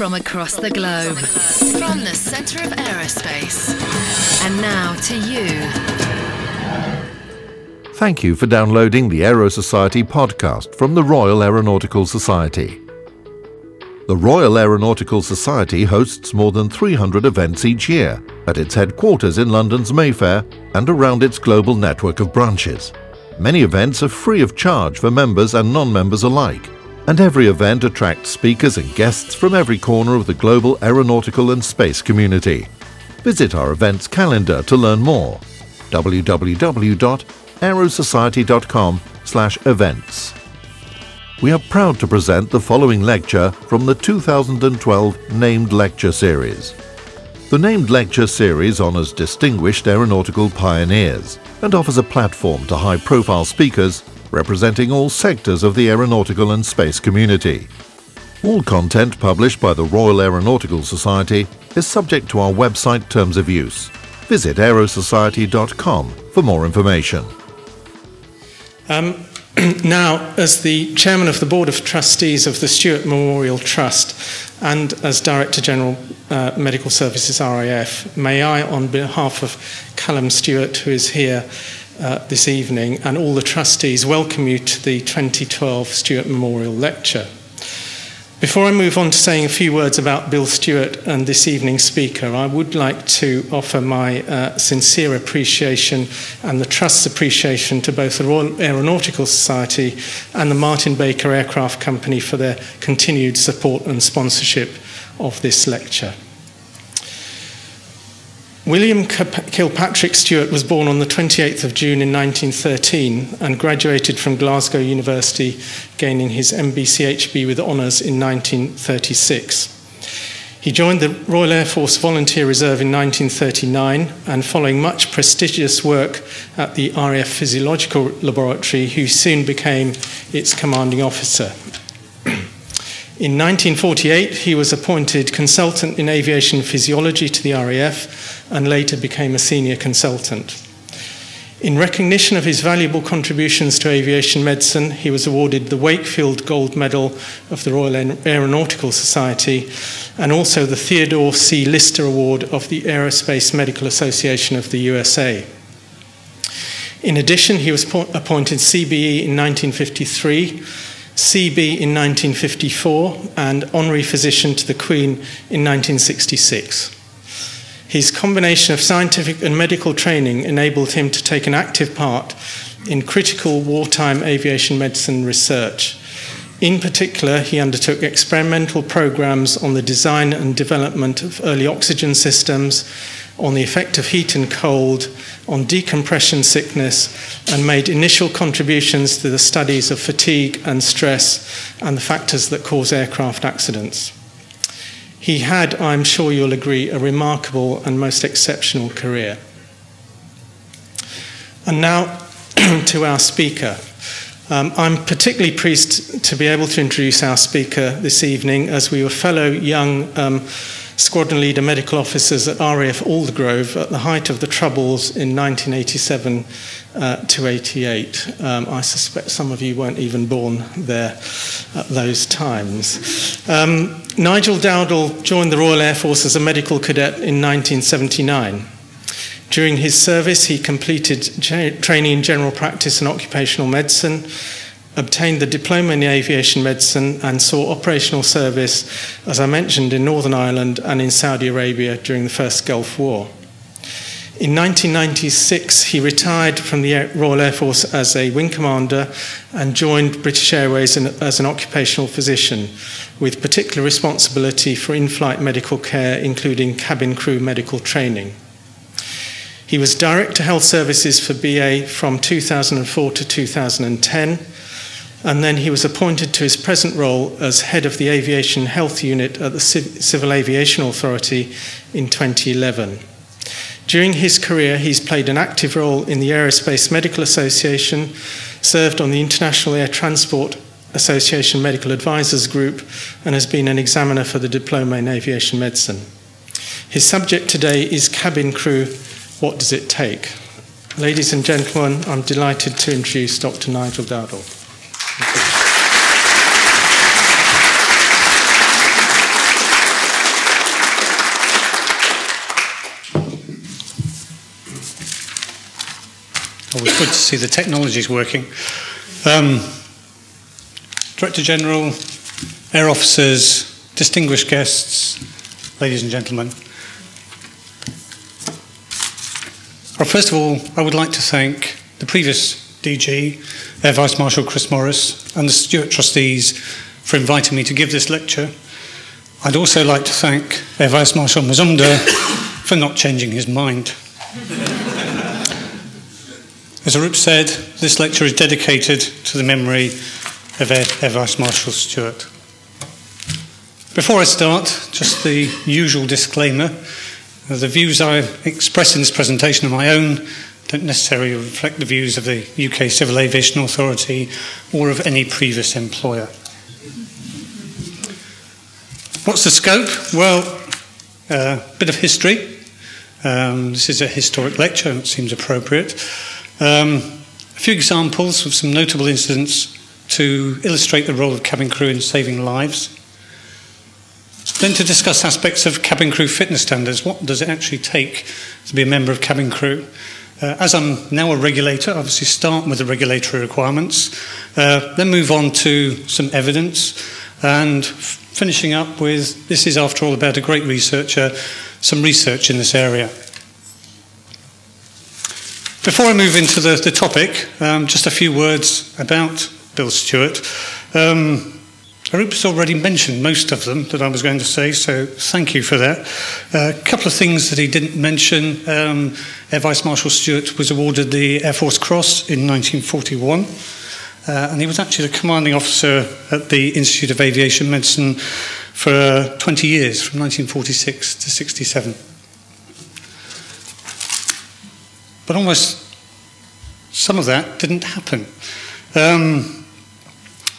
from across the globe, from the center of aerospace. And now to you. Thank you for downloading the Aero Society podcast from the Royal Aeronautical Society. The Royal Aeronautical Society hosts more than 300 events each year at its headquarters in London's Mayfair and around its global network of branches. Many events are free of charge for members and non members alike, and every event attracts speakers and guests from every corner of the global aeronautical and space community. Visit our events calendar to learn more. www.aerosociety.com/events. We are proud to present the following lecture from the 2012 Named Lecture Series. The Named Lecture Series honours distinguished aeronautical pioneers and offers a platform to high profile speakers representing all sectors of the aeronautical and space community. All content published by the Royal Aeronautical Society is subject to our website terms of use. Visit aerosociety.com for more information. Um, now, as the chairman of the board of trustees of the Stewart Memorial Trust and as Director General uh, Medical Services RAF, may I, on behalf of Callum Stewart, who is here uh, this evening, and all the trustees welcome you to the 2012 Stuart Memorial Lecture. Before I move on to saying a few words about Bill Stewart and this evening's speaker, I would like to offer my uh, sincere appreciation and the Trust's appreciation to both the Royal Aeronautical Society and the Martin Baker Aircraft Company for their continued support and sponsorship of this lecture. William Kilpatrick Stewart was born on the 28th of June in 1913 and graduated from Glasgow University, gaining his MBCHB with honours in 1936. He joined the Royal Air Force Volunteer Reserve in 1939 and, following much prestigious work at the RAF Physiological Laboratory, he soon became its commanding officer. In 1948, he was appointed consultant in aviation physiology to the RAF and later became a senior consultant. In recognition of his valuable contributions to aviation medicine, he was awarded the Wakefield Gold Medal of the Royal Aeronautical Society and also the Theodore C. Lyster Award of the Aerospace Medical Association of the USA. In addition, he was appointed CBE in 1953 CB in 1954, and honorary physician to the Queen in 1966. His combination of scientific and medical training enabled him to take an active part in critical wartime aviation medicine research. In particular, he undertook experimental programs on the design and development of early oxygen systems, on the effect of heat and cold, on decompression sickness, and made initial contributions to the studies of fatigue and stress and the factors that cause aircraft accidents. He had, I'm sure you'll agree, a remarkable and most exceptional career. And now to our speaker. Um, I'm particularly pleased to be able to introduce our speaker this evening as we were fellow young um, squadron leader medical officers at RAF Aldergrove at the height of the Troubles in 1987 uh, to 88. Um, I suspect some of you weren't even born there at those times. Um, Nigel Dowdall joined the Royal Air Force as a medical cadet in 1979. During his service, he completed training in general practice and occupational medicine, obtained the diploma in aviation medicine, and saw operational service, as I mentioned, in Northern Ireland and in Saudi Arabia during the First Gulf War. In 1996, he retired from the Royal Air Force as a wing commander and joined British Airways as an occupational physician, with particular responsibility for in flight medical care, including cabin crew medical training. He was Director of Health Services for BA from 2004 to 2010, and then he was appointed to his present role as Head of the Aviation Health Unit at the Civil Aviation Authority in 2011. During his career, he's played an active role in the Aerospace Medical Association, served on the International Air Transport Association Medical Advisors Group, and has been an examiner for the Diploma in Aviation Medicine. His subject today is cabin crew what does it take? Ladies and gentlemen, I'm delighted to introduce Dr. Nigel Dowdall. Oh, Always good to see the technology's working. Um, Director General, Air Officers, distinguished guests, ladies and gentlemen. Well, first of all, I would like to thank the previous DG Air Vice Marshal Chris Morris, and the Stewart trustees for inviting me to give this lecture. I'd also like to thank Air Vice Marshal Mazumdar for not changing his mind. As Arup said, this lecture is dedicated to the memory of Air, Air Vice Marshal Stewart. Before I start, just the usual disclaimer. The views I express in this presentation are my own, don't necessarily reflect the views of the UK Civil Aviation Authority or of any previous employer. What's the scope? Well, a uh, bit of history. Um, this is a historic lecture, and it seems appropriate. Um, a few examples of some notable incidents to illustrate the role of cabin crew in saving lives. Then to discuss aspects of cabin crew fitness standards. What does it actually take to be a member of cabin crew? Uh, as I'm now a regulator, obviously start with the regulatory requirements, uh, then move on to some evidence, and finishing up with this is, after all, about a great researcher, some research in this area. Before I move into the, the topic, um, just a few words about Bill Stewart. Um, Arup's already mentioned most of them that I was going to say, so thank you for that. Uh, a couple of things that he didn't mention. Um, Air Vice Marshal Stewart was awarded the Air Force Cross in 1941, uh, and he was actually the commanding officer at the Institute of Aviation Medicine for 20 years, from 1946 to 67. But almost some of that didn't happen. Um,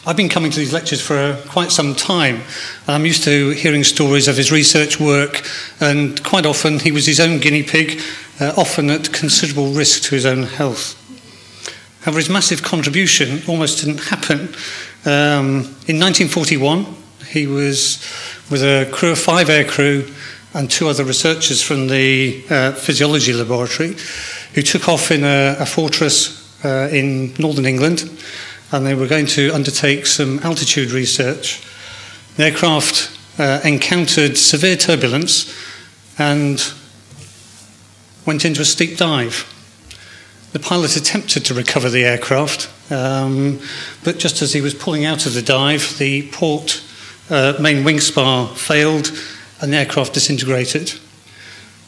I've been coming to these lectures for quite some time, and I'm used to hearing stories of his research work, and quite often he was his own guinea pig, uh, often at considerable risk to his own health. However, his massive contribution almost didn't happen. Um, in 1941, he was with a crew of five aircrew and two other researchers from the uh, physiology laboratory who took off in a, a fortress uh, in northern England and they were going to undertake some altitude research. The aircraft uh, encountered severe turbulence and went into a steep dive. The pilot attempted to recover the aircraft, um, but just as he was pulling out of the dive, the port uh, main wing spar failed and the aircraft disintegrated.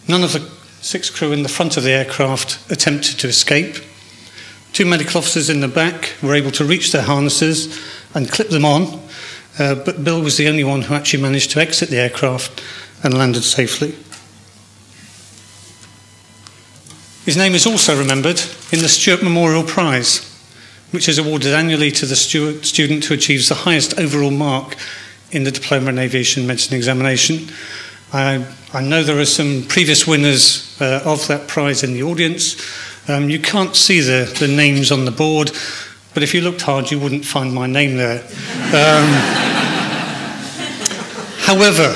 None of the Six crew in the front of the aircraft attempted to escape. Two medical officers in the back were able to reach their harnesses and clip them on, uh, but Bill was the only one who actually managed to exit the aircraft and landed safely. His name is also remembered in the Stewart Memorial Prize, which is awarded annually to the student who achieves the highest overall mark in the Diploma in Aviation Medicine examination. I, I know there are some previous winners uh, of that prize in the audience. Um, you can't see the, the names on the board, but if you looked hard, you wouldn't find my name there. Um, however,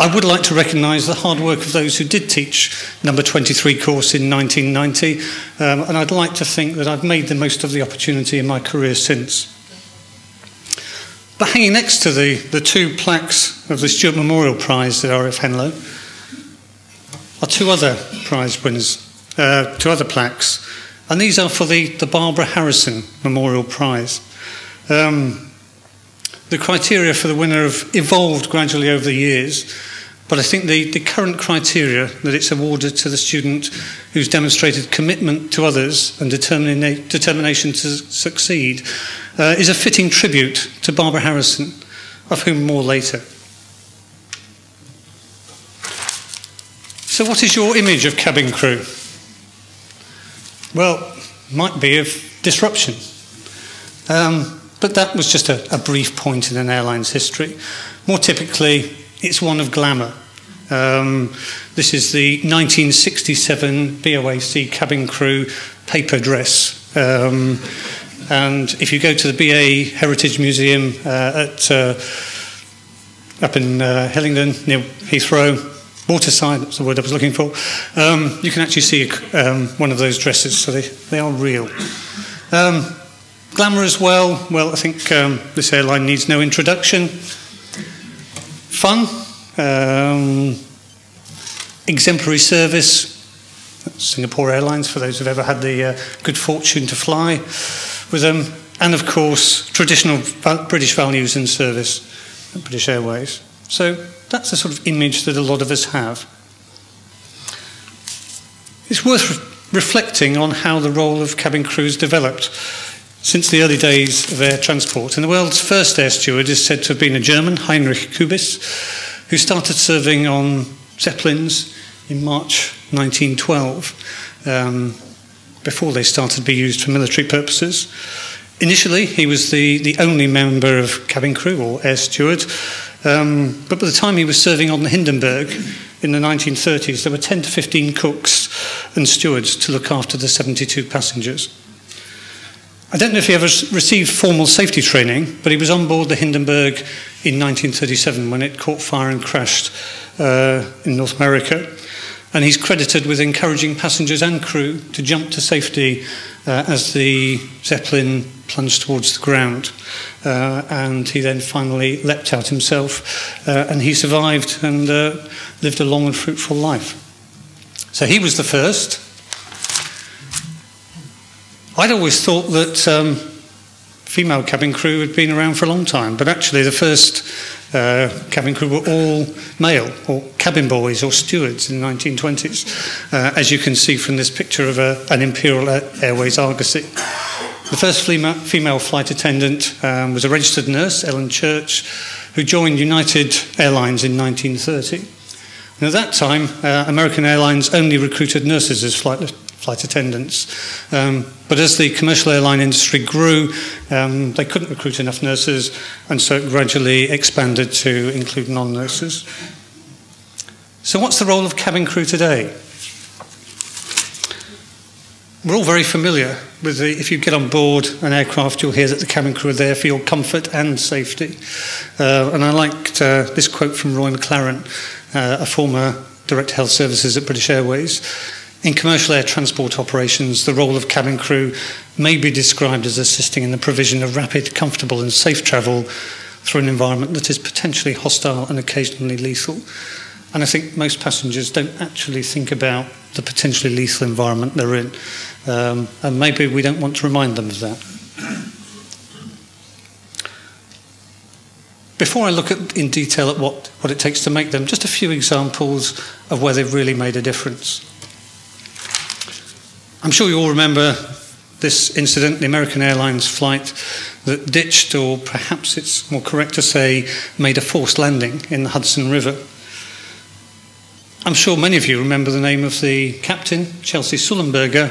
I would like to recognise the hard work of those who did teach number 23 course in 1990, um, and I'd like to think that I've made the most of the opportunity in my career since. But hanging next to the, the two plaques of the Stewart Memorial Prize at RAF Henlow are two other prize winners, uh, two other plaques. And these are for the, the Barbara Harrison Memorial Prize. Um, the criteria for the winner have evolved gradually over the years, but I think the, the current criteria that it's awarded to the student who's demonstrated commitment to others and determina- determination to succeed uh, is a fitting tribute to Barbara Harrison, of whom more later. So, what is your image of cabin crew? Well, might be of disruption. Um, but that was just a, a brief point in an airline's history. More typically, it's one of glamour. Um, this is the 1967 BOAC cabin crew paper dress. Um, and if you go to the BA Heritage Museum uh, at, uh, up in uh, Hillingdon near Heathrow, waterside, that's the word I was looking for, um, you can actually see um, one of those dresses, so they, they are real. Um, glamour as well, well, I think um, this airline needs no introduction. Fun, um, exemplary service, Singapore Airlines, for those who've ever had the uh, good fortune to fly with them, and of course, traditional British values and service at British Airways. So that's the sort of image that a lot of us have. It's worth reflecting on how the role of cabin crews developed since the early days of air transport. And the world's first air steward is said to have been a German, Heinrich Kubis, who started serving on Zeppelins in March 1912, um, before they started to be used for military purposes. Initially, he was the, the only member of cabin crew or air steward, Um, but by the time he was serving on the Hindenburg in the 1930s, there were 10 to 15 cooks and stewards to look after the 72 passengers. I don't know if he ever received formal safety training, but he was on board the Hindenburg in 1937 when it caught fire and crashed uh, in North America. And he's credited with encouraging passengers and crew to jump to safety uh, as the Zeppelin plunged towards the ground. Uh, and he then finally leapt out himself, uh, and he survived and uh, lived a long and fruitful life. So he was the first. I'd always thought that um, female cabin crew had been around for a long time, but actually the first uh, cabin crew were all male, or cabin boys or stewards in the 1920s, uh, as you can see from this picture of a, an Imperial Airways Argosy. The first female flight attendant um, was a registered nurse, Ellen Church, who joined United Airlines in 1930. And at that time, uh, American Airlines only recruited nurses as flight, flight attendants. Um, but as the commercial airline industry grew, um, they couldn't recruit enough nurses, and so it gradually expanded to include non nurses. So, what's the role of cabin crew today? We're all very familiar with the, if you get on board an aircraft, you'll hear that the cabin crew are there for your comfort and safety. Uh, and I liked uh, this quote from Roy McLaren, uh, a former Director of Health Services at British Airways. In commercial air transport operations, the role of cabin crew may be described as assisting in the provision of rapid, comfortable, and safe travel through an environment that is potentially hostile and occasionally lethal. And I think most passengers don't actually think about the potentially lethal environment they're in. Um, and maybe we don't want to remind them of that. Before I look at, in detail at what, what it takes to make them, just a few examples of where they've really made a difference. I'm sure you all remember this incident, the American Airlines flight that ditched, or perhaps it's more correct to say, made a forced landing in the Hudson River. I'm sure many of you remember the name of the captain, Chesley Sullenberger,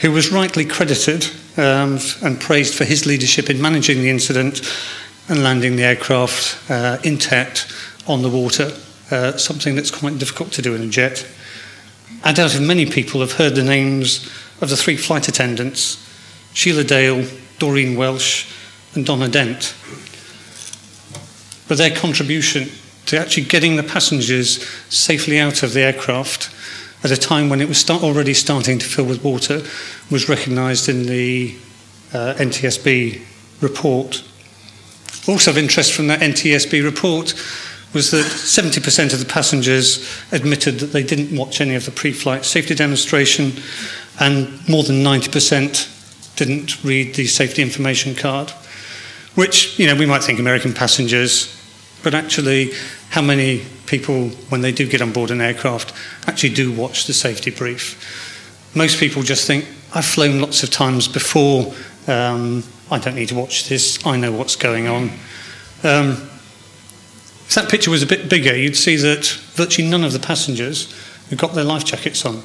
who was rightly credited um, and praised for his leadership in managing the incident and landing the aircraft uh, intact on the water, uh, something that's quite difficult to do in a jet. I doubt if many people have heard the names of the three flight attendants Sheila Dail, Doreen Welsh, and Donna Dent. But their contribution to actually getting the passengers safely out of the aircraft at a time when it was start, already starting to fill with water was recognised in the uh, NTSB report. Also of interest from that NTSB report was that 70% of the passengers admitted that they didn't watch any of the pre-flight safety demonstration and more than 90% didn't read the safety information card, which, you know, we might think American passengers, but actually how many people, when they do get on board an aircraft, actually do watch the safety brief. Most people just think, I've flown lots of times before, um, I don't need to watch this, I know what's going on. Um, if that picture was a bit bigger, you'd see that virtually none of the passengers have got their life jackets on.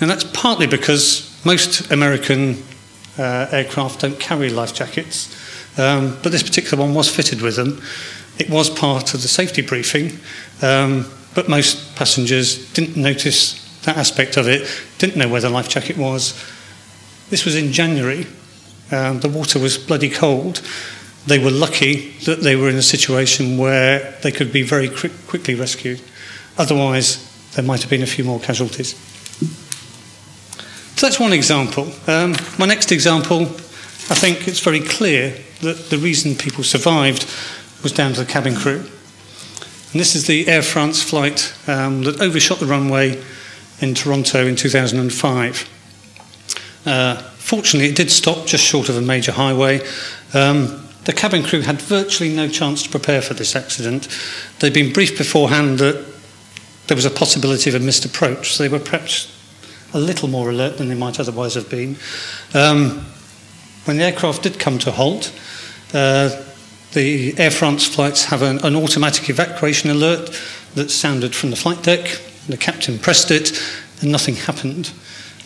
And that's partly because most American uh, aircraft don't carry life jackets, um, but this particular one was fitted with them. It was part of the safety briefing, um, but most passengers didn't notice that aspect of it, didn't know where the life jacket was. This was in January. Um, the water was bloody cold. They were lucky that they were in a situation where they could be very quick, quickly rescued. Otherwise, there might have been a few more casualties. So that's one example. Um, my next example, I think it's very clear that the reason people survived was down to the cabin crew. And this is the Air France flight um, that overshot the runway in Toronto in 2005. Uh, fortunately, it did stop just short of a major highway. Um, the cabin crew had virtually no chance to prepare for this accident. They'd been briefed beforehand that there was a possibility of a missed approach, so they were perhaps a little more alert than they might otherwise have been. Um, when the aircraft did come to halt, uh, the Air France flights have an, an, automatic evacuation alert that sounded from the flight deck. The captain pressed it, and nothing happened.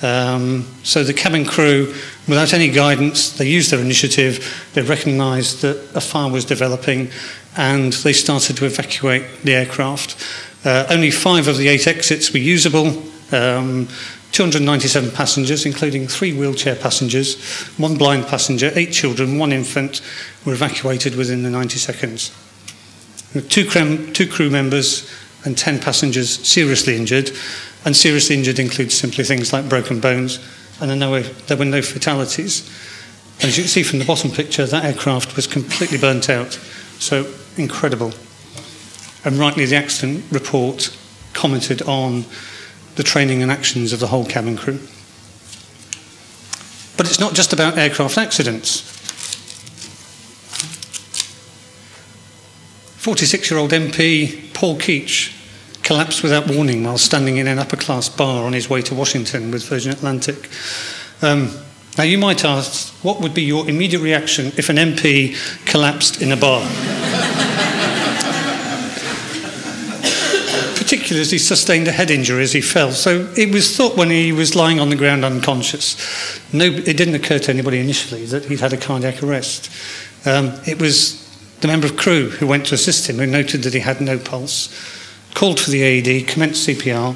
Um, so the cabin crew, without any guidance, they used their initiative. They recognised that a fire was developing, and they started to evacuate the aircraft. Uh, only five of the eight exits were usable. Um, 297 passengers, including three wheelchair passengers, one blind passenger, eight children, one infant, were evacuated within the 90 seconds. Two, crem, two crew members and 10 passengers seriously injured, and seriously injured includes simply things like broken bones, and there, no, there were no fatalities. And as you can see from the bottom picture, that aircraft was completely burnt out. So incredible. And rightly, the accident report commented on the training and actions of the whole cabin crew. But it's not just about aircraft accidents. 46 year old MP Paul Keetch collapsed without warning while standing in an upper class bar on his way to Washington with Virgin Atlantic. Um, now, you might ask, what would be your immediate reaction if an MP collapsed in a bar? Particularly as he sustained a head injury as he fell. So it was thought when he was lying on the ground unconscious, no, it didn't occur to anybody initially that he'd had a cardiac arrest. Um, it was the member of crew who went to assist him who noted that he had no pulse, called for the AED, commenced CPR.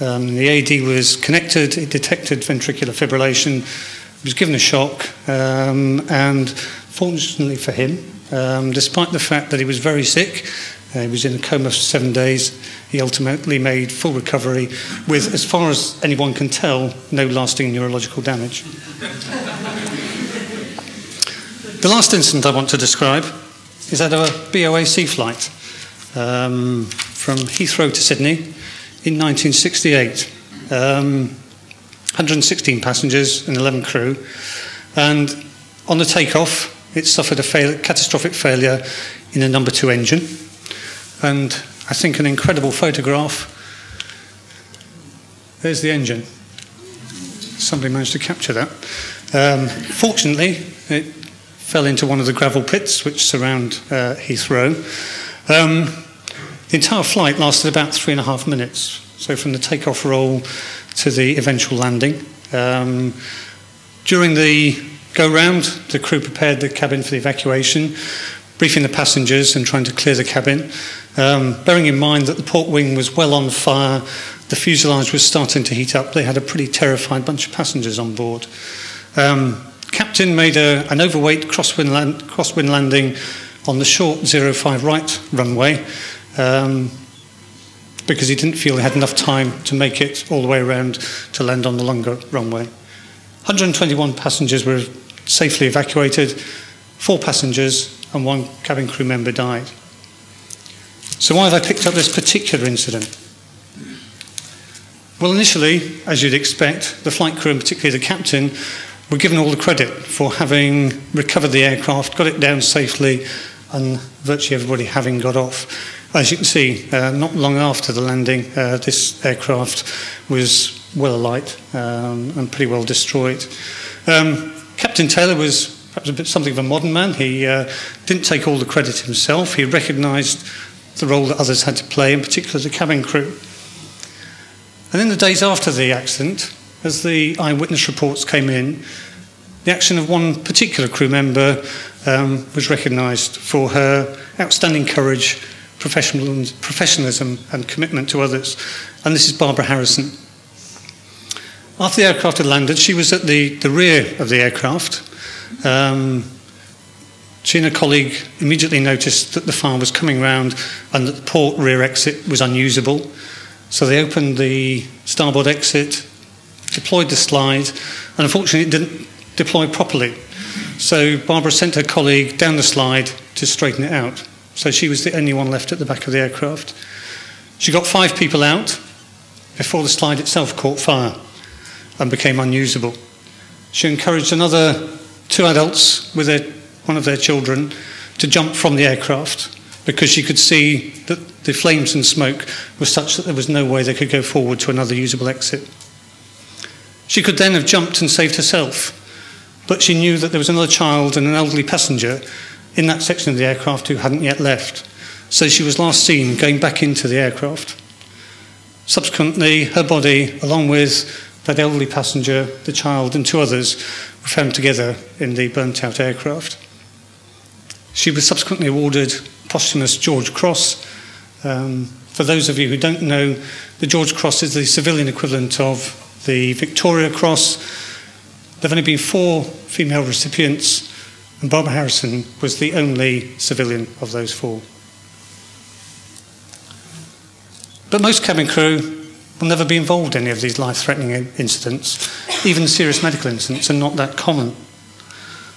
Um, the AED was connected, it detected ventricular fibrillation, was given a shock, um, and fortunately for him, um, despite the fact that he was very sick, uh, he was in a coma for seven days. He ultimately made full recovery with, as far as anyone can tell, no lasting neurological damage. the last incident I want to describe is that of a BOAC flight um, from Heathrow to Sydney in 1968. Um, 116 passengers and 11 crew. And on the takeoff, it suffered a fail- catastrophic failure in a number two engine and I think an incredible photograph. There's the engine. Somebody managed to capture that. Um, fortunately, it fell into one of the gravel pits which surround uh, Heathrow. Um, the entire flight lasted about three and a half minutes. So from the takeoff roll to the eventual landing. Um, during the go round, the crew prepared the cabin for the evacuation, briefing the passengers and trying to clear the cabin. Um, bearing in mind that the port wing was well on fire, the fuselage was starting to heat up, they had a pretty terrified bunch of passengers on board. Um, captain made a, an overweight crosswind, land, crosswind landing on the short 05 right runway um, because he didn't feel he had enough time to make it all the way around to land on the longer runway. 121 passengers were safely evacuated, four passengers and one cabin crew member died. So, why have I picked up this particular incident? Well, initially, as you'd expect, the flight crew and particularly the captain were given all the credit for having recovered the aircraft, got it down safely, and virtually everybody having got off. As you can see, uh, not long after the landing, uh, this aircraft was well alight um, and pretty well destroyed. Um, Captain Taylor was perhaps a bit something of a modern man. He uh, didn't take all the credit himself. He recognised the role that others had to play, in particular the cabin crew. And in the days after the accident, as the eyewitness reports came in, the action of one particular crew member um, was recognised for her outstanding courage, professionalism, and commitment to others. And this is Barbara Harrison. After the aircraft had landed, she was at the, the rear of the aircraft. Um, She and a colleague immediately noticed that the fire was coming round and that the port rear exit was unusable. So they opened the starboard exit, deployed the slide, and unfortunately it didn't deploy properly. So Barbara sent her colleague down the slide to straighten it out. So she was the only one left at the back of the aircraft. She got five people out before the slide itself caught fire and became unusable. She encouraged another two adults with their, one of their children to jump from the aircraft because she could see that the flames and smoke were such that there was no way they could go forward to another usable exit. She could then have jumped and saved herself, but she knew that there was another child and an elderly passenger in that section of the aircraft who hadn't yet left. So she was last seen going back into the aircraft. Subsequently, her body, along with that elderly passenger, the child, and two others, were found together in the burnt out aircraft. She was subsequently awarded posthumous George Cross. Um, for those of you who don't know, the George Cross is the civilian equivalent of the Victoria Cross. There have only been four female recipients, and Barbara Harrison was the only civilian of those four. But most cabin crew will never be involved in any of these life threatening incidents. Even serious medical incidents are not that common.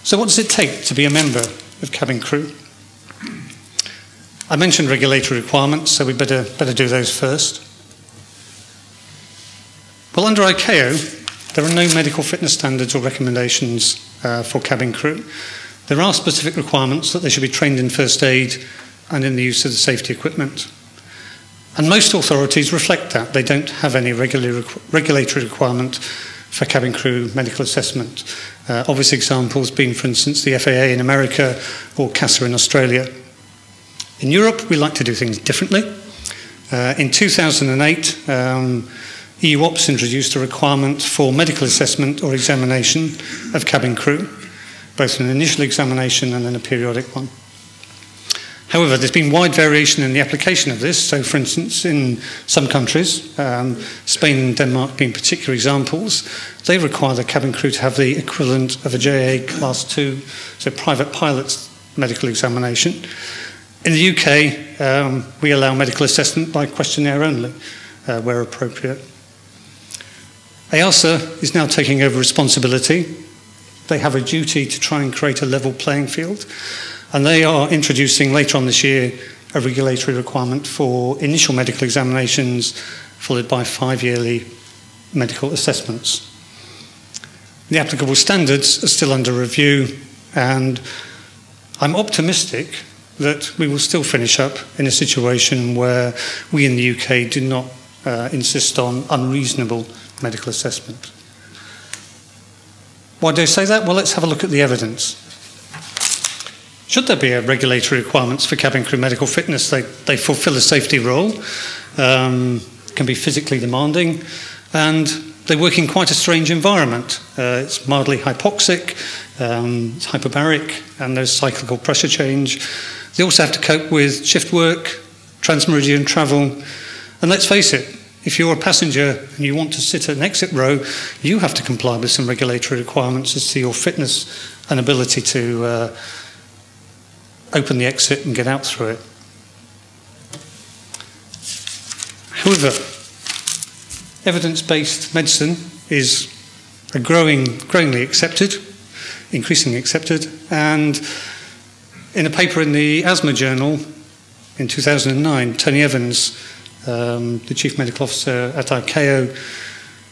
So, what does it take to be a member of cabin crew? I mentioned regulatory requirements, so we better, better do those first. Well, under ICAO, there are no medical fitness standards or recommendations uh, for cabin crew. There are specific requirements that they should be trained in first aid and in the use of the safety equipment. And most authorities reflect that. They don't have any regulatory requirement for cabin crew medical assessment. Uh, obvious examples being, for instance, the FAA in America or CASA in Australia. In Europe, we like to do things differently. Uh, in 2008, um, EU OPS introduced a requirement for medical assessment or examination of cabin crew, both an initial examination and then a periodic one. However, there's been wide variation in the application of this. So, for instance, in some countries, um, Spain and Denmark being particular examples, they require the cabin crew to have the equivalent of a JA Class 2, so private pilot's medical examination. In the UK, um, we allow medical assessment by questionnaire only, uh, where appropriate. EASA is now taking over responsibility. They have a duty to try and create a level playing field, and they are introducing later on this year a regulatory requirement for initial medical examinations, followed by five yearly medical assessments. The applicable standards are still under review, and I'm optimistic that we will still finish up in a situation where we in the UK do not uh, insist on unreasonable medical assessment. Why do I say that? Well, let's have a look at the evidence. Should there be a regulatory requirements for cabin crew medical fitness? They, they fulfil a safety role, um, can be physically demanding, and they work in quite a strange environment. Uh, it's mildly hypoxic, um, it's hyperbaric, and there's cyclical pressure change. They also have to cope with shift work, transmeridian travel, and let's face it, if you're a passenger and you want to sit at an exit row, you have to comply with some regulatory requirements as to your fitness and ability to uh, open the exit and get out through it. However, evidence based medicine is growing, growingly accepted, increasingly accepted, and in a paper in the ASEM Journal in 2009, Tony Evans, um, the Chief Medical Officer at ICAO,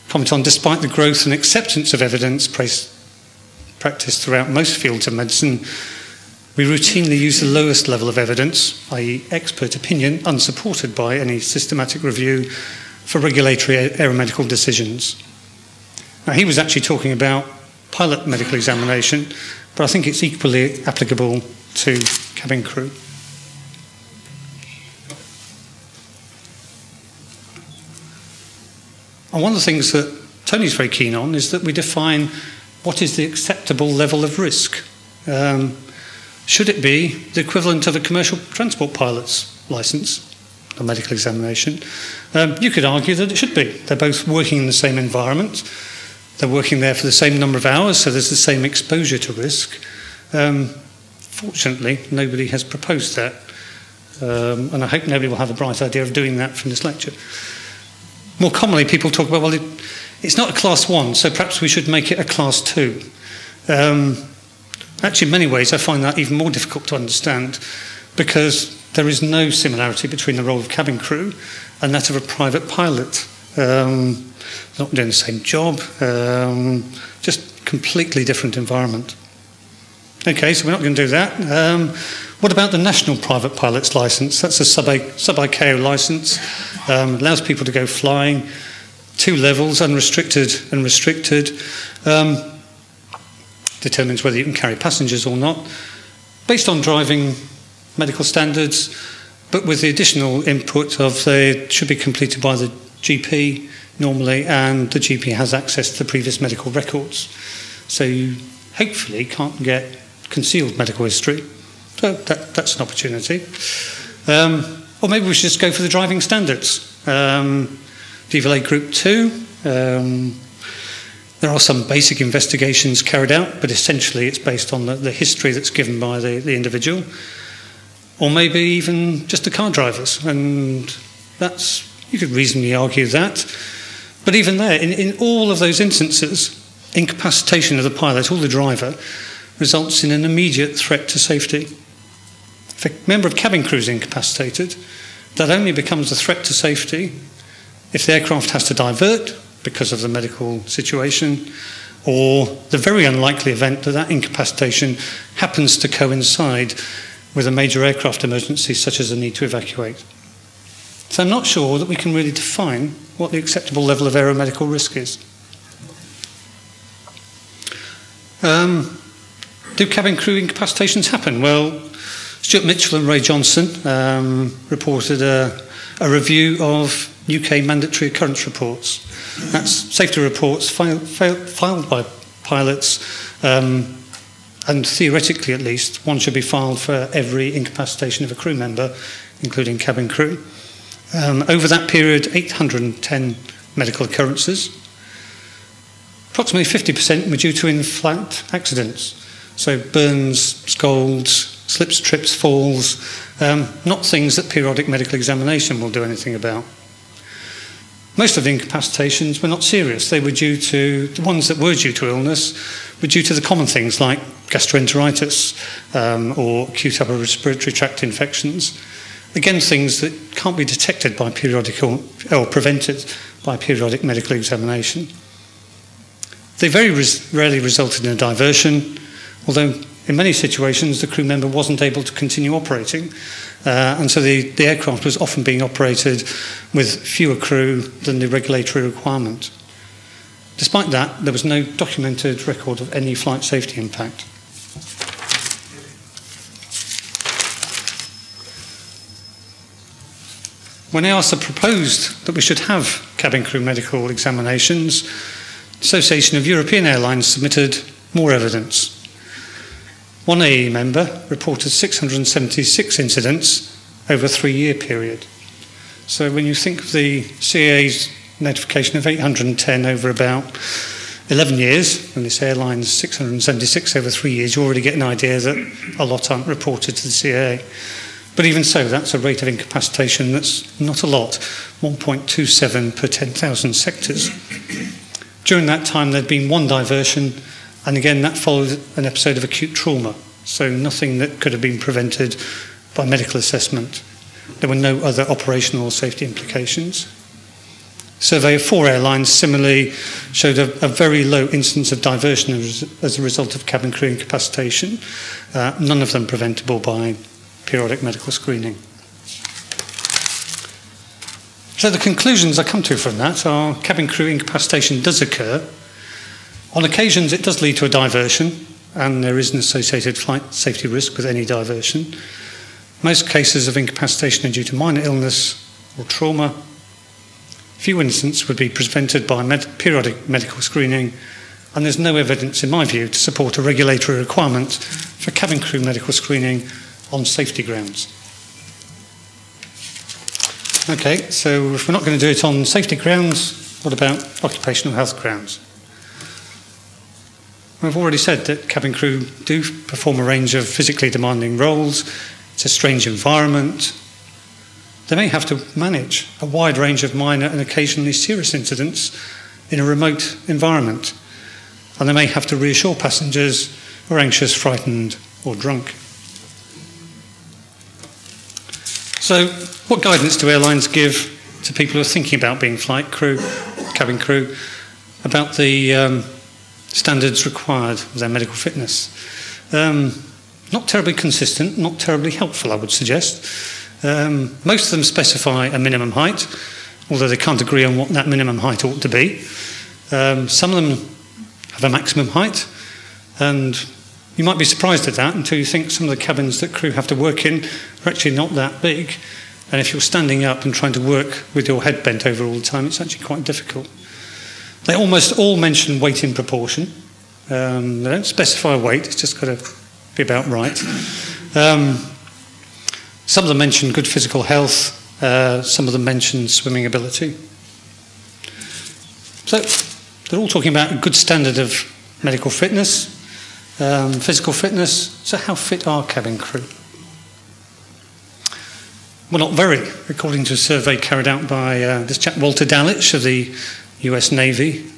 commented on despite the growth and acceptance of evidence practiced throughout most fields of medicine, we routinely use the lowest level of evidence, i.e., expert opinion, unsupported by any systematic review, for regulatory aeromedical decisions. Now, he was actually talking about pilot medical examination, but I think it's equally applicable to cabin crew. And one of the things that Tony's very keen on is that we define what is the acceptable level of risk. Um, should it be the equivalent of a commercial transport pilot's license, a medical examination? Um, you could argue that it should be. They're both working in the same environment. They're working there for the same number of hours, so there's the same exposure to risk. Um, Fortunately, nobody has proposed that. Um, and I hope nobody will have a bright idea of doing that from this lecture. More commonly, people talk about, well, it, it's not a class one, so perhaps we should make it a class two. Um, actually, in many ways, I find that even more difficult to understand because there is no similarity between the role of cabin crew and that of a private pilot. Um, not doing the same job, um, just completely different environment. Okay, so we're not going to do that. Um, what about the national private pilot's license? That's a sub ICAO license, um, allows people to go flying, two levels, unrestricted and restricted, um, determines whether you can carry passengers or not, based on driving medical standards, but with the additional input of they should be completed by the GP normally, and the GP has access to the previous medical records. So you hopefully can't get concealed medical history. So that, that's an opportunity. Um, or maybe we should just go for the driving standards. Um, DVLA Group 2, um, there are some basic investigations carried out, but essentially it's based on the, the history that's given by the, the individual. Or maybe even just the car drivers. And that's, you could reasonably argue that. But even there, in, in all of those instances, incapacitation of the pilot or the driver results in an immediate threat to safety. If a member of cabin crew is incapacitated, that only becomes a threat to safety if the aircraft has to divert because of the medical situation, or the very unlikely event that that incapacitation happens to coincide with a major aircraft emergency, such as the need to evacuate. So I'm not sure that we can really define what the acceptable level of aeromedical risk is. Um, do cabin crew incapacitations happen? Well, Stuart Mitchell and Ray Johnson um, reported a, a, review of UK mandatory occurrence reports. That's safety reports filed, by pilots, um, and theoretically at least, one should be filed for every incapacitation of a crew member, including cabin crew. Um, over that period, 810 medical occurrences. Approximately 50% were due to in-flight accidents, so burns, scalds, slips, trips, falls, um, not things that periodic medical examination will do anything about. Most of the incapacitations were not serious. They were due to, the ones that were due to illness were due to the common things like gastroenteritis um, or acute upper respiratory tract infections. Again, things that can't be detected by periodic or, or prevented by periodic medical examination. They very res rarely resulted in a diversion, although in many situations the crew member wasn't able to continue operating, uh, and so the, the aircraft was often being operated with fewer crew than the regulatory requirement. Despite that, there was no documented record of any flight safety impact. When EASA proposed that we should have cabin crew medical examinations, Association of European Airlines submitted more evidence. One AE member reported 676 incidents over a three-year period. So when you think of the CAA's notification of 810 over about 11 years, and this airline's 676 over three years, you already get an idea that a lot aren't reported to the CAA. But even so, that's a rate of incapacitation that's not a lot 1.27 per 10,000 sectors. During that time, there'd been one diversion, and again, that followed an episode of acute trauma, so nothing that could have been prevented by medical assessment. There were no other operational safety implications. Survey of four airlines similarly showed a, a very low incidence of diversion as, as, a result of cabin crew incapacitation, uh, none of them preventable by periodic medical screening. So the conclusions I come to from that are cabin crew incapacitation does occur. On occasions it does lead to a diversion and there is an associated flight safety risk with any diversion. Most cases of incapacitation are due to minor illness or trauma. Few incidents would be prevented by med periodic medical screening and there's no evidence in my view to support a regulatory requirement for cabin crew medical screening on safety grounds. Okay, so if we're not going to do it on safety grounds, what about occupational health grounds? I've already said that cabin crew do perform a range of physically demanding roles. It's a strange environment. They may have to manage a wide range of minor and occasionally serious incidents in a remote environment. And they may have to reassure passengers who are anxious, frightened, or drunk. So, what guidance do airlines give to people who are thinking about being flight crew, cabin crew, about the um, standards required of their medical fitness. Um, not terribly consistent, not terribly helpful, I would suggest. Um, most of them specify a minimum height, although they can't agree on what that minimum height ought to be. Um, some of them have a maximum height, and you might be surprised at that until you think some of the cabins that crew have to work in are actually not that big. And if you're standing up and trying to work with your head bent over all the time, it's actually quite difficult. They almost all mention weight in proportion. Um, they don't specify weight, it's just got to be about right. Um, some of them mention good physical health, uh, some of them mention swimming ability. So they're all talking about a good standard of medical fitness, um, physical fitness. So, how fit are cabin crew? Well, not very, according to a survey carried out by uh, this chap, Walter Dalitsch of the US Navy.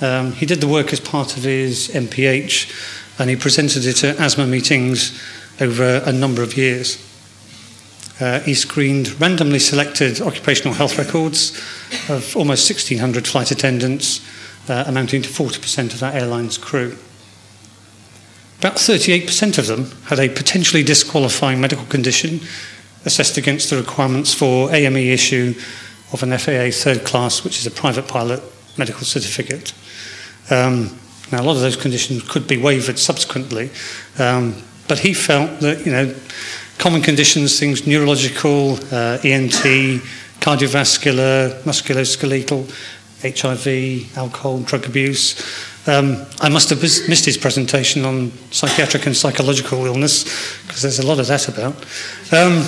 Um, he did the work as part of his MPH and he presented it at asthma meetings over a number of years. Uh, he screened randomly selected occupational health records of almost 1,600 flight attendants, uh, amounting to 40% of that airline's crew. About 38% of them had a potentially disqualifying medical condition assessed against the requirements for AME issue of an FAA third class, which is a private pilot medical certificate. Um, now, a lot of those conditions could be waived subsequently, um, but he felt that, you know, common conditions, things neurological, uh, ENT, cardiovascular, musculoskeletal, HIV, alcohol, drug abuse. Um, I must have missed his presentation on psychiatric and psychological illness because there's a lot of that about. Um,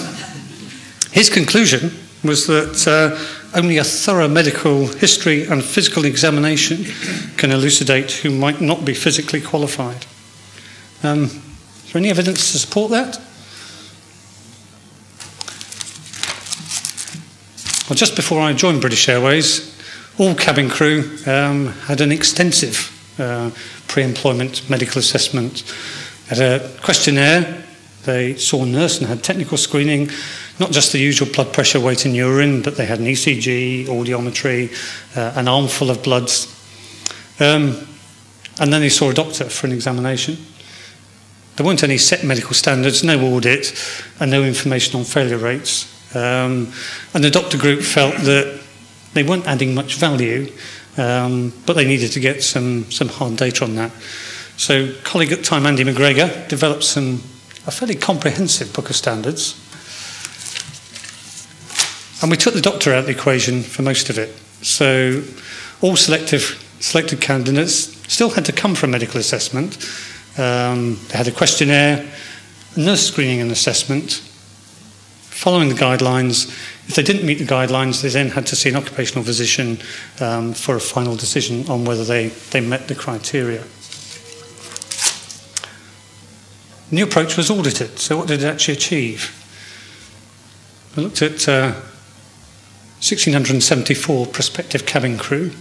his conclusion was that uh, only a thorough medical history and physical examination can elucidate who might not be physically qualified. Um, is there any evidence to support that? Well, just before I joined British Airways, all cabin crew um, had an extensive uh, pre employment medical assessment. Had a questionnaire, they saw a nurse and had technical screening not just the usual blood pressure, weight, and urine, but they had an ECG, audiometry, uh, an armful of bloods. Um, and then they saw a doctor for an examination. There weren't any set medical standards, no audit, and no information on failure rates. Um, and the doctor group felt that they weren't adding much value, um, but they needed to get some, some hard data on that. So, colleague at the time, Andy McGregor, developed some, a fairly comprehensive book of standards and we took the doctor out of the equation for most of it. So all selective, selected candidates still had to come for a medical assessment. Um, they had a questionnaire, nurse screening and assessment, following the guidelines. If they didn't meet the guidelines, they then had to see an occupational physician um, for a final decision on whether they, they met the criteria. The new approach was audited. So, what did it actually achieve? We looked at uh, 1,674 prospective cabin crew,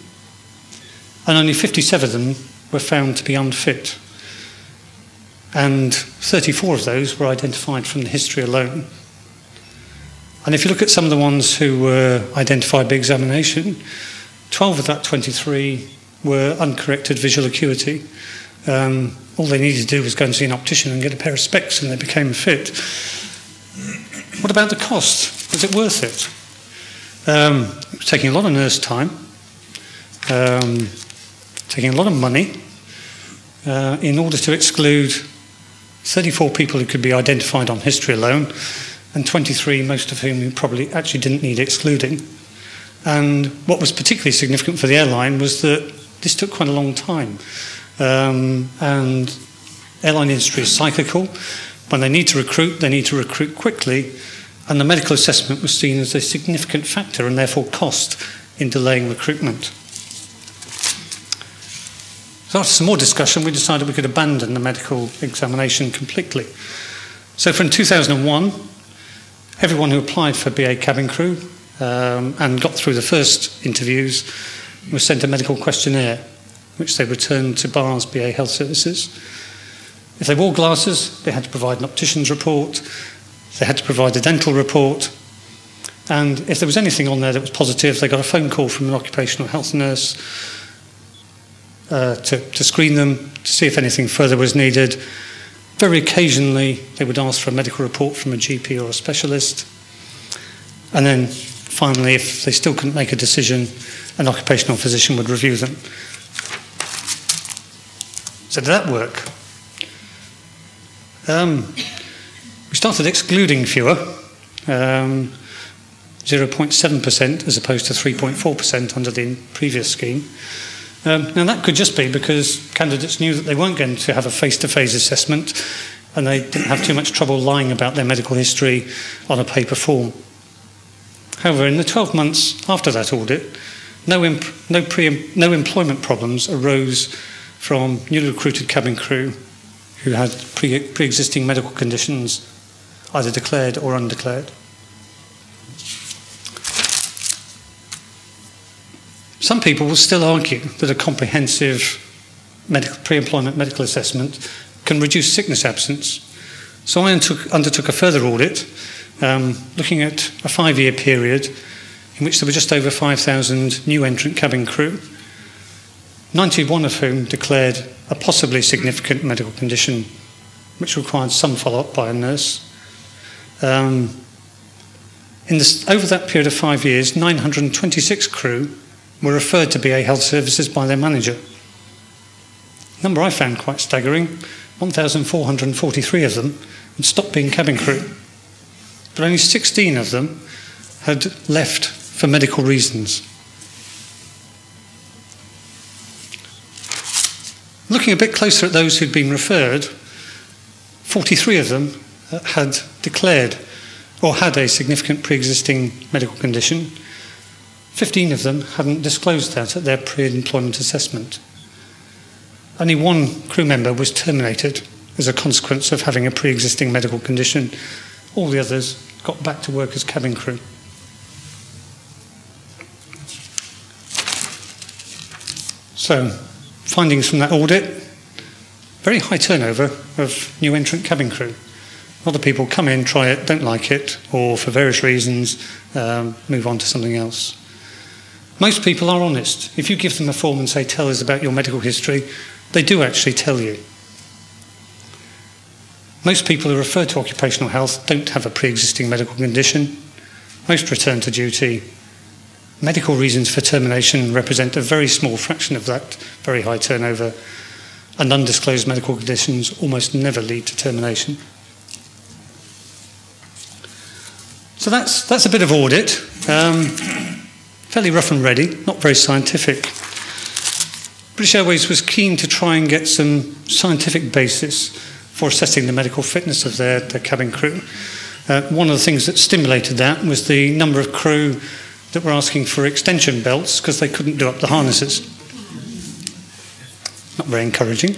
and only 57 of them were found to be unfit. And 34 of those were identified from the history alone. And if you look at some of the ones who were identified by examination, 12 of that 23 were uncorrected visual acuity. Um, all they needed to do was go and see an optician and get a pair of specs, and they became fit. What about the cost? Was it worth it? Um, it was taking a lot of nurse time, um, taking a lot of money uh, in order to exclude 34 people who could be identified on history alone, and 23, most of whom probably actually didn't need excluding. And what was particularly significant for the airline was that this took quite a long time. Um, and airline industry is cyclical. When they need to recruit, they need to recruit quickly and the medical assessment was seen as a significant factor and therefore cost in delaying recruitment. So after some more discussion, we decided we could abandon the medical examination completely. So from 2001, everyone who applied for BA cabin crew um, and got through the first interviews was sent a medical questionnaire, which they returned to BARS BA Health Services. If they wore glasses, they had to provide an optician's report, They had to provide a dental report. And if there was anything on there that was positive, they got a phone call from an occupational health nurse uh, to, to screen them, to see if anything further was needed. Very occasionally, they would ask for a medical report from a GP or a specialist. And then finally, if they still couldn't make a decision, an occupational physician would review them. So, did that work? Um, we started excluding fewer, um, 0.7% as opposed to 3.4% under the previous scheme. Um, now, that could just be because candidates knew that they weren't going to have a face to face assessment and they didn't have too much trouble lying about their medical history on a paper form. However, in the 12 months after that audit, no, imp- no, pre- no employment problems arose from newly recruited cabin crew who had pre existing medical conditions, either declared or undeclared. Some people will still argue that a comprehensive medical, pre-employment medical assessment can reduce sickness absence. So I undertook, undertook a further audit, um, looking at a five-year period in which there were just over 5,000 new entrant cabin crew, 91 of whom declared a possibly significant medical condition which required some follow-up by a nurse. Um, over that period of five years, 926 crew were referred to BA Health Services by their manager. A number I found quite staggering 1,443 of them had stopped being cabin crew, but only 16 of them had left for medical reasons. Looking a bit closer at those who'd been referred, 43 of them had declared or had a significant pre existing medical condition 15 of them hadn't disclosed that at their pre employment assessment. Only one crew member was terminated as a consequence of having a pre existing medical condition. All the others got back to work as cabin crew. So, findings from that audit very high turnover of new entrant cabin crew. A lot of people come in, try it, don't like it, or for various reasons um, move on to something else. Most people are honest. If you give them a form and say, tell us about your medical history, they do actually tell you. Most people who refer to occupational health don't have a pre existing medical condition. Most return to duty. Medical reasons for termination represent a very small fraction of that very high turnover, and undisclosed medical conditions almost never lead to termination. So that's, that's a bit of audit. Um, fairly rough and ready, not very scientific. British Airways was keen to try and get some scientific basis for assessing the medical fitness of their, their cabin crew. Uh, one of the things that stimulated that was the number of crew that were asking for extension belts because they couldn't do up the harnesses. Not very encouraging.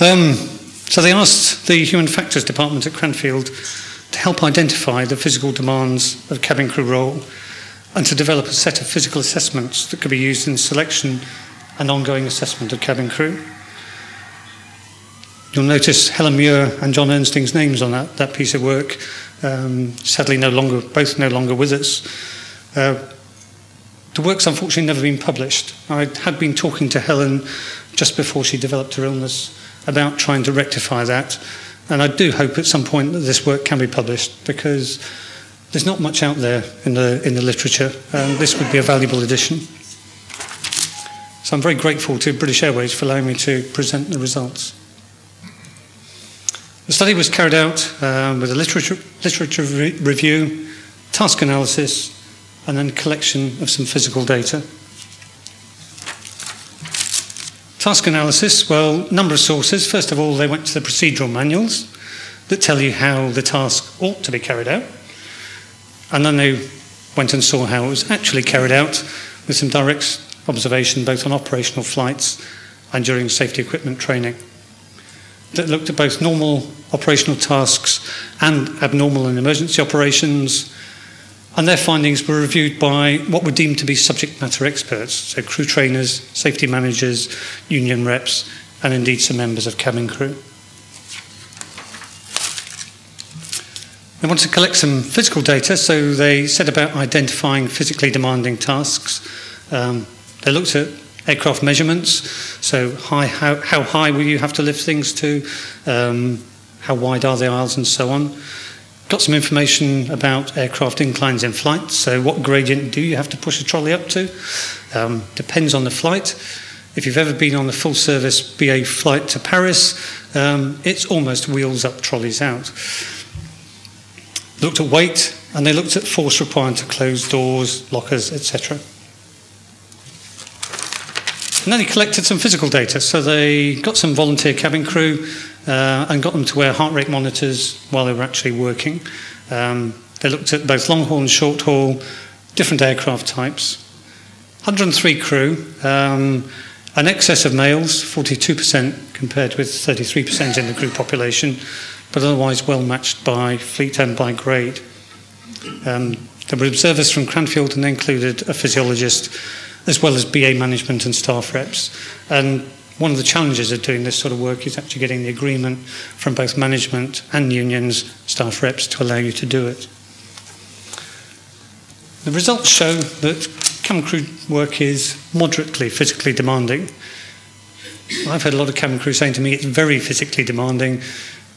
Um, so they asked the Human Factors Department at Cranfield to help identify the physical demands of cabin crew role and to develop a set of physical assessments that could be used in selection and ongoing assessment of cabin crew. You'll notice Helen Muir and John Ernsting's names on that, that piece of work. Um, sadly, no longer, both no longer with us. Uh, the work's unfortunately never been published. I had been talking to Helen just before she developed her illness about trying to rectify that, and I do hope at some point that this work can be published because there's not much out there in the, in the literature, and this would be a valuable addition. So I'm very grateful to British Airways for allowing me to present the results. The study was carried out um, with a literature, literature re- review, task analysis, and then collection of some physical data. Task analysis, well, number of sources. First of all, they went to the procedural manuals that tell you how the task ought to be carried out. And then they went and saw how it was actually carried out with some direct observation both on operational flights and during safety equipment training that looked at both normal operational tasks and abnormal and emergency operations. And their findings were reviewed by what were deemed to be subject matter experts, so crew trainers, safety managers, union reps, and indeed some members of cabin crew. They wanted to collect some physical data, so they set about identifying physically demanding tasks. Um, they looked at aircraft measurements, so high, how, how, high will you have to lift things to, um, how wide are the aisles, and so on. Got some information about aircraft inclines in flight, so what gradient do you have to push a trolley up to? Um, depends on the flight. If you've ever been on a full service BA flight to Paris, um, it's almost wheels up, trolleys out looked at weight, and they looked at force required to close doors, lockers, etc. And then they collected some physical data. So they got some volunteer cabin crew uh, and got them to wear heart rate monitors while they were actually working. Um, they looked at both long haul and short haul, different aircraft types. 103 crew, um, an excess of males, 42% compared with 33% in the crew population, but otherwise well matched by fleet and by grade. Um, there were observers from Cranfield and they included a physiologist as well as BA management and staff reps. And one of the challenges of doing this sort of work is actually getting the agreement from both management and unions, staff reps, to allow you to do it. The results show that cabin crew work is moderately physically demanding. I've heard a lot of cabin crew saying to me it's very physically demanding,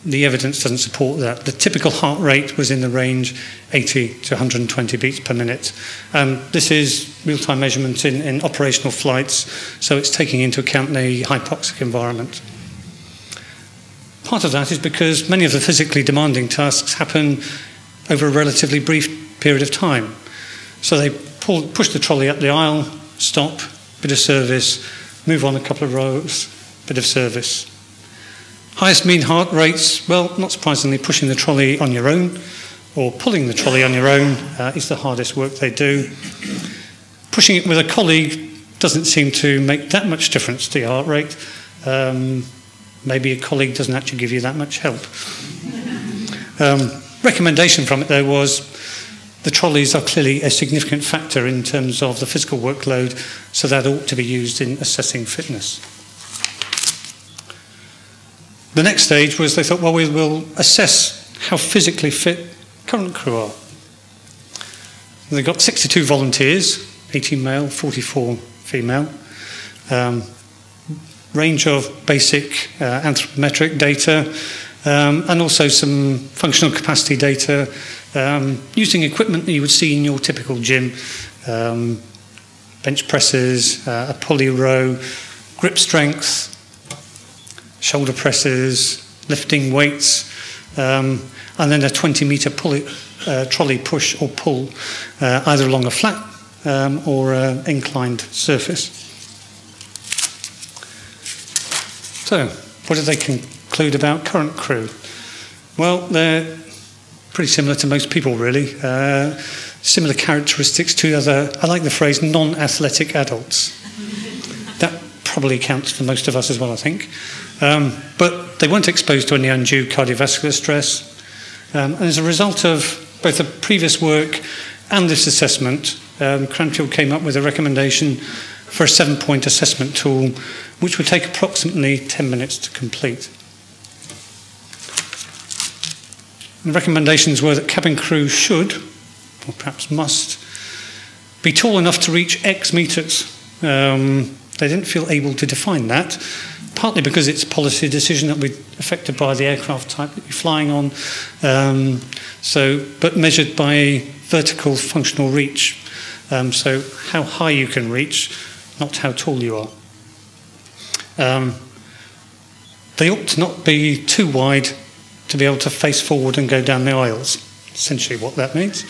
the evidence doesn't support that. The typical heart rate was in the range 80 to 120 beats per minute. Um, this is real-time measurement in, in operational flights, so it's taking into account the hypoxic environment. Part of that is because many of the physically demanding tasks happen over a relatively brief period of time. So they pull, push the trolley up the aisle, stop, bit of service, move on a couple of rows, bit of service, Highest mean heart rates, well, not surprisingly, pushing the trolley on your own or pulling the trolley on your own uh, is the hardest work they do. Pushing it with a colleague doesn't seem to make that much difference to your heart rate. Um, maybe a colleague doesn't actually give you that much help. Um, recommendation from it, though, was the trolleys are clearly a significant factor in terms of the physical workload, so that ought to be used in assessing fitness. The next stage was they thought, well, we will assess how physically fit current crew are. They got 62 volunteers, 18 male, 44 female. Um, range of basic uh, anthropometric data um, and also some functional capacity data um, using equipment that you would see in your typical gym um, bench presses, uh, a pulley row, grip strength, shoulder presses, lifting weights, um, and then a 20 metre pulley, uh, trolley push or pull, uh, either along a flat um, or an inclined surface. So, what did they conclude about current crew? Well, they're pretty similar to most people, really. Uh, similar characteristics to other, I like the phrase non athletic adults. That probably counts for most of us as well, I think. Um, but they weren't exposed to any undue cardiovascular stress. Um, and as a result of both the previous work and this assessment, um, Cranfield came up with a recommendation for a seven point assessment tool, which would take approximately 10 minutes to complete. The recommendations were that cabin crew should, or perhaps must, be tall enough to reach X metres. Um, they didn't feel able to define that, partly because it's a policy decision that be affected by the aircraft type that you're flying on. Um, so, but measured by vertical functional reach. Um, so, how high you can reach, not how tall you are. Um, they ought to not be too wide to be able to face forward and go down the aisles. Essentially, what that means.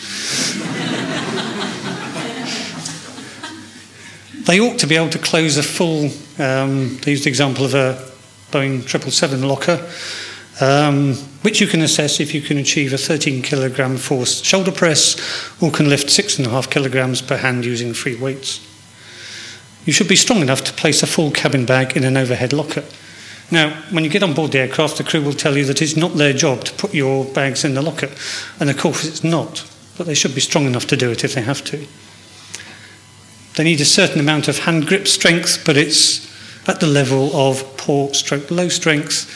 They ought to be able to close a full, um, they used the example of a Boeing 777 locker, um, which you can assess if you can achieve a 13 kilogram force shoulder press or can lift 6.5 kilograms per hand using free weights. you should be strong enough to place a full cabin bag in an overhead locker. Now, when you get on board the aircraft, the crew will tell you that it's not their job to put your bags in the locker, and of course it's not, but they should be strong enough to do it if they have to. They need a certain amount of hand grip strength, but it's at the level of poor stroke low strength,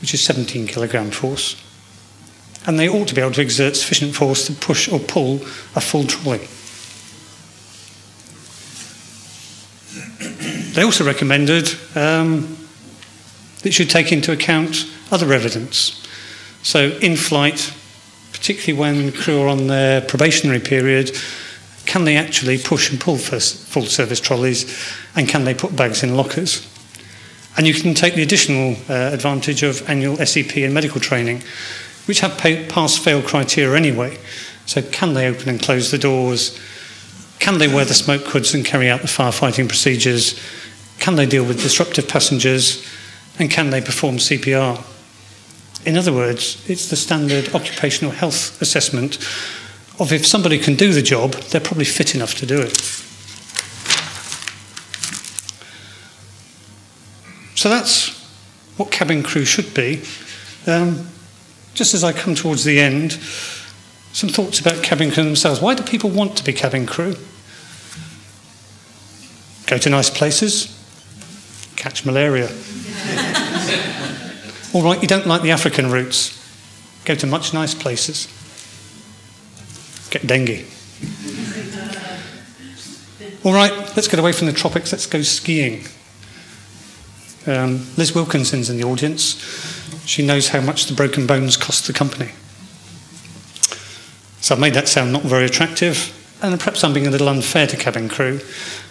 which is 17 kilogram force. And they ought to be able to exert sufficient force to push or pull a full trolley. They also recommended um, that should take into account other evidence. So, in flight, particularly when crew are on their probationary period, Can they actually push and pull for full service trolleys? And can they put bags in lockers? And you can take the additional uh, advantage of annual SEP and medical training, which have pass fail criteria anyway. So, can they open and close the doors? Can they wear the smoke hoods and carry out the firefighting procedures? Can they deal with disruptive passengers? And can they perform CPR? In other words, it's the standard occupational health assessment of if somebody can do the job, they're probably fit enough to do it. So that's what cabin crew should be. Um, just as I come towards the end, some thoughts about cabin crew themselves. Why do people want to be cabin crew? Go to nice places, catch malaria. All right, you don't like the African routes, go to much nice places get dengue. All right, let's get away from the tropics, let's go skiing. Um, Liz Wilkinson's in the audience. She knows how much the broken bones cost the company. So I've made that sound not very attractive, and perhaps I'm being a little unfair to cabin crew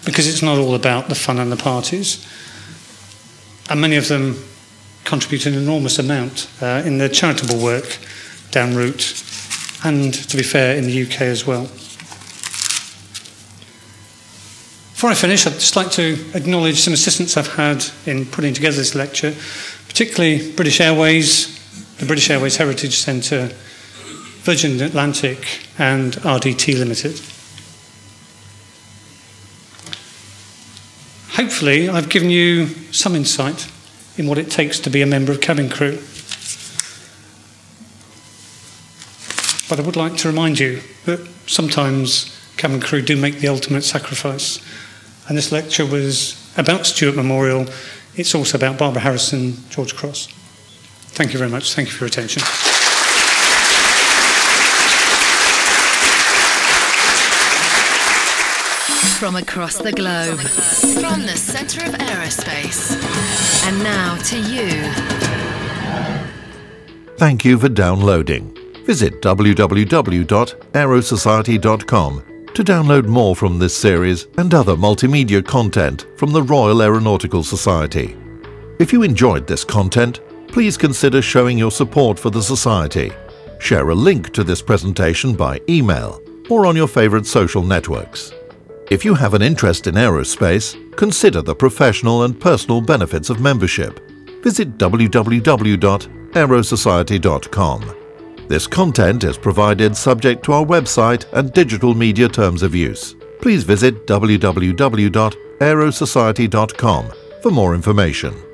because it's not all about the fun and the parties. And many of them contribute an enormous amount uh, in their charitable work down route and, to be fair, in the UK as well. Before I finish, I'd just like to acknowledge some assistance I've had in putting together this lecture, particularly British Airways, the British Airways Heritage Centre, Virgin Atlantic, and RDT Limited. Hopefully, I've given you some insight in what it takes to be a member of cabin crew. But I would like to remind you that sometimes cabin crew do make the ultimate sacrifice. And this lecture was about Stewart Memorial. It's also about Barbara Harrison, George Cross. Thank you very much. Thank you for your attention. From across the globe, from the centre of aerospace. And now to you. Thank you for downloading visit www.aerosociety.com to download more from this series and other multimedia content from the Royal Aeronautical Society. If you enjoyed this content, please consider showing your support for the Society. Share a link to this presentation by email or on your favourite social networks. If you have an interest in aerospace, consider the professional and personal benefits of membership. Visit www.aerosociety.com. This content is provided subject to our website and digital media terms of use. Please visit www.aerosociety.com for more information.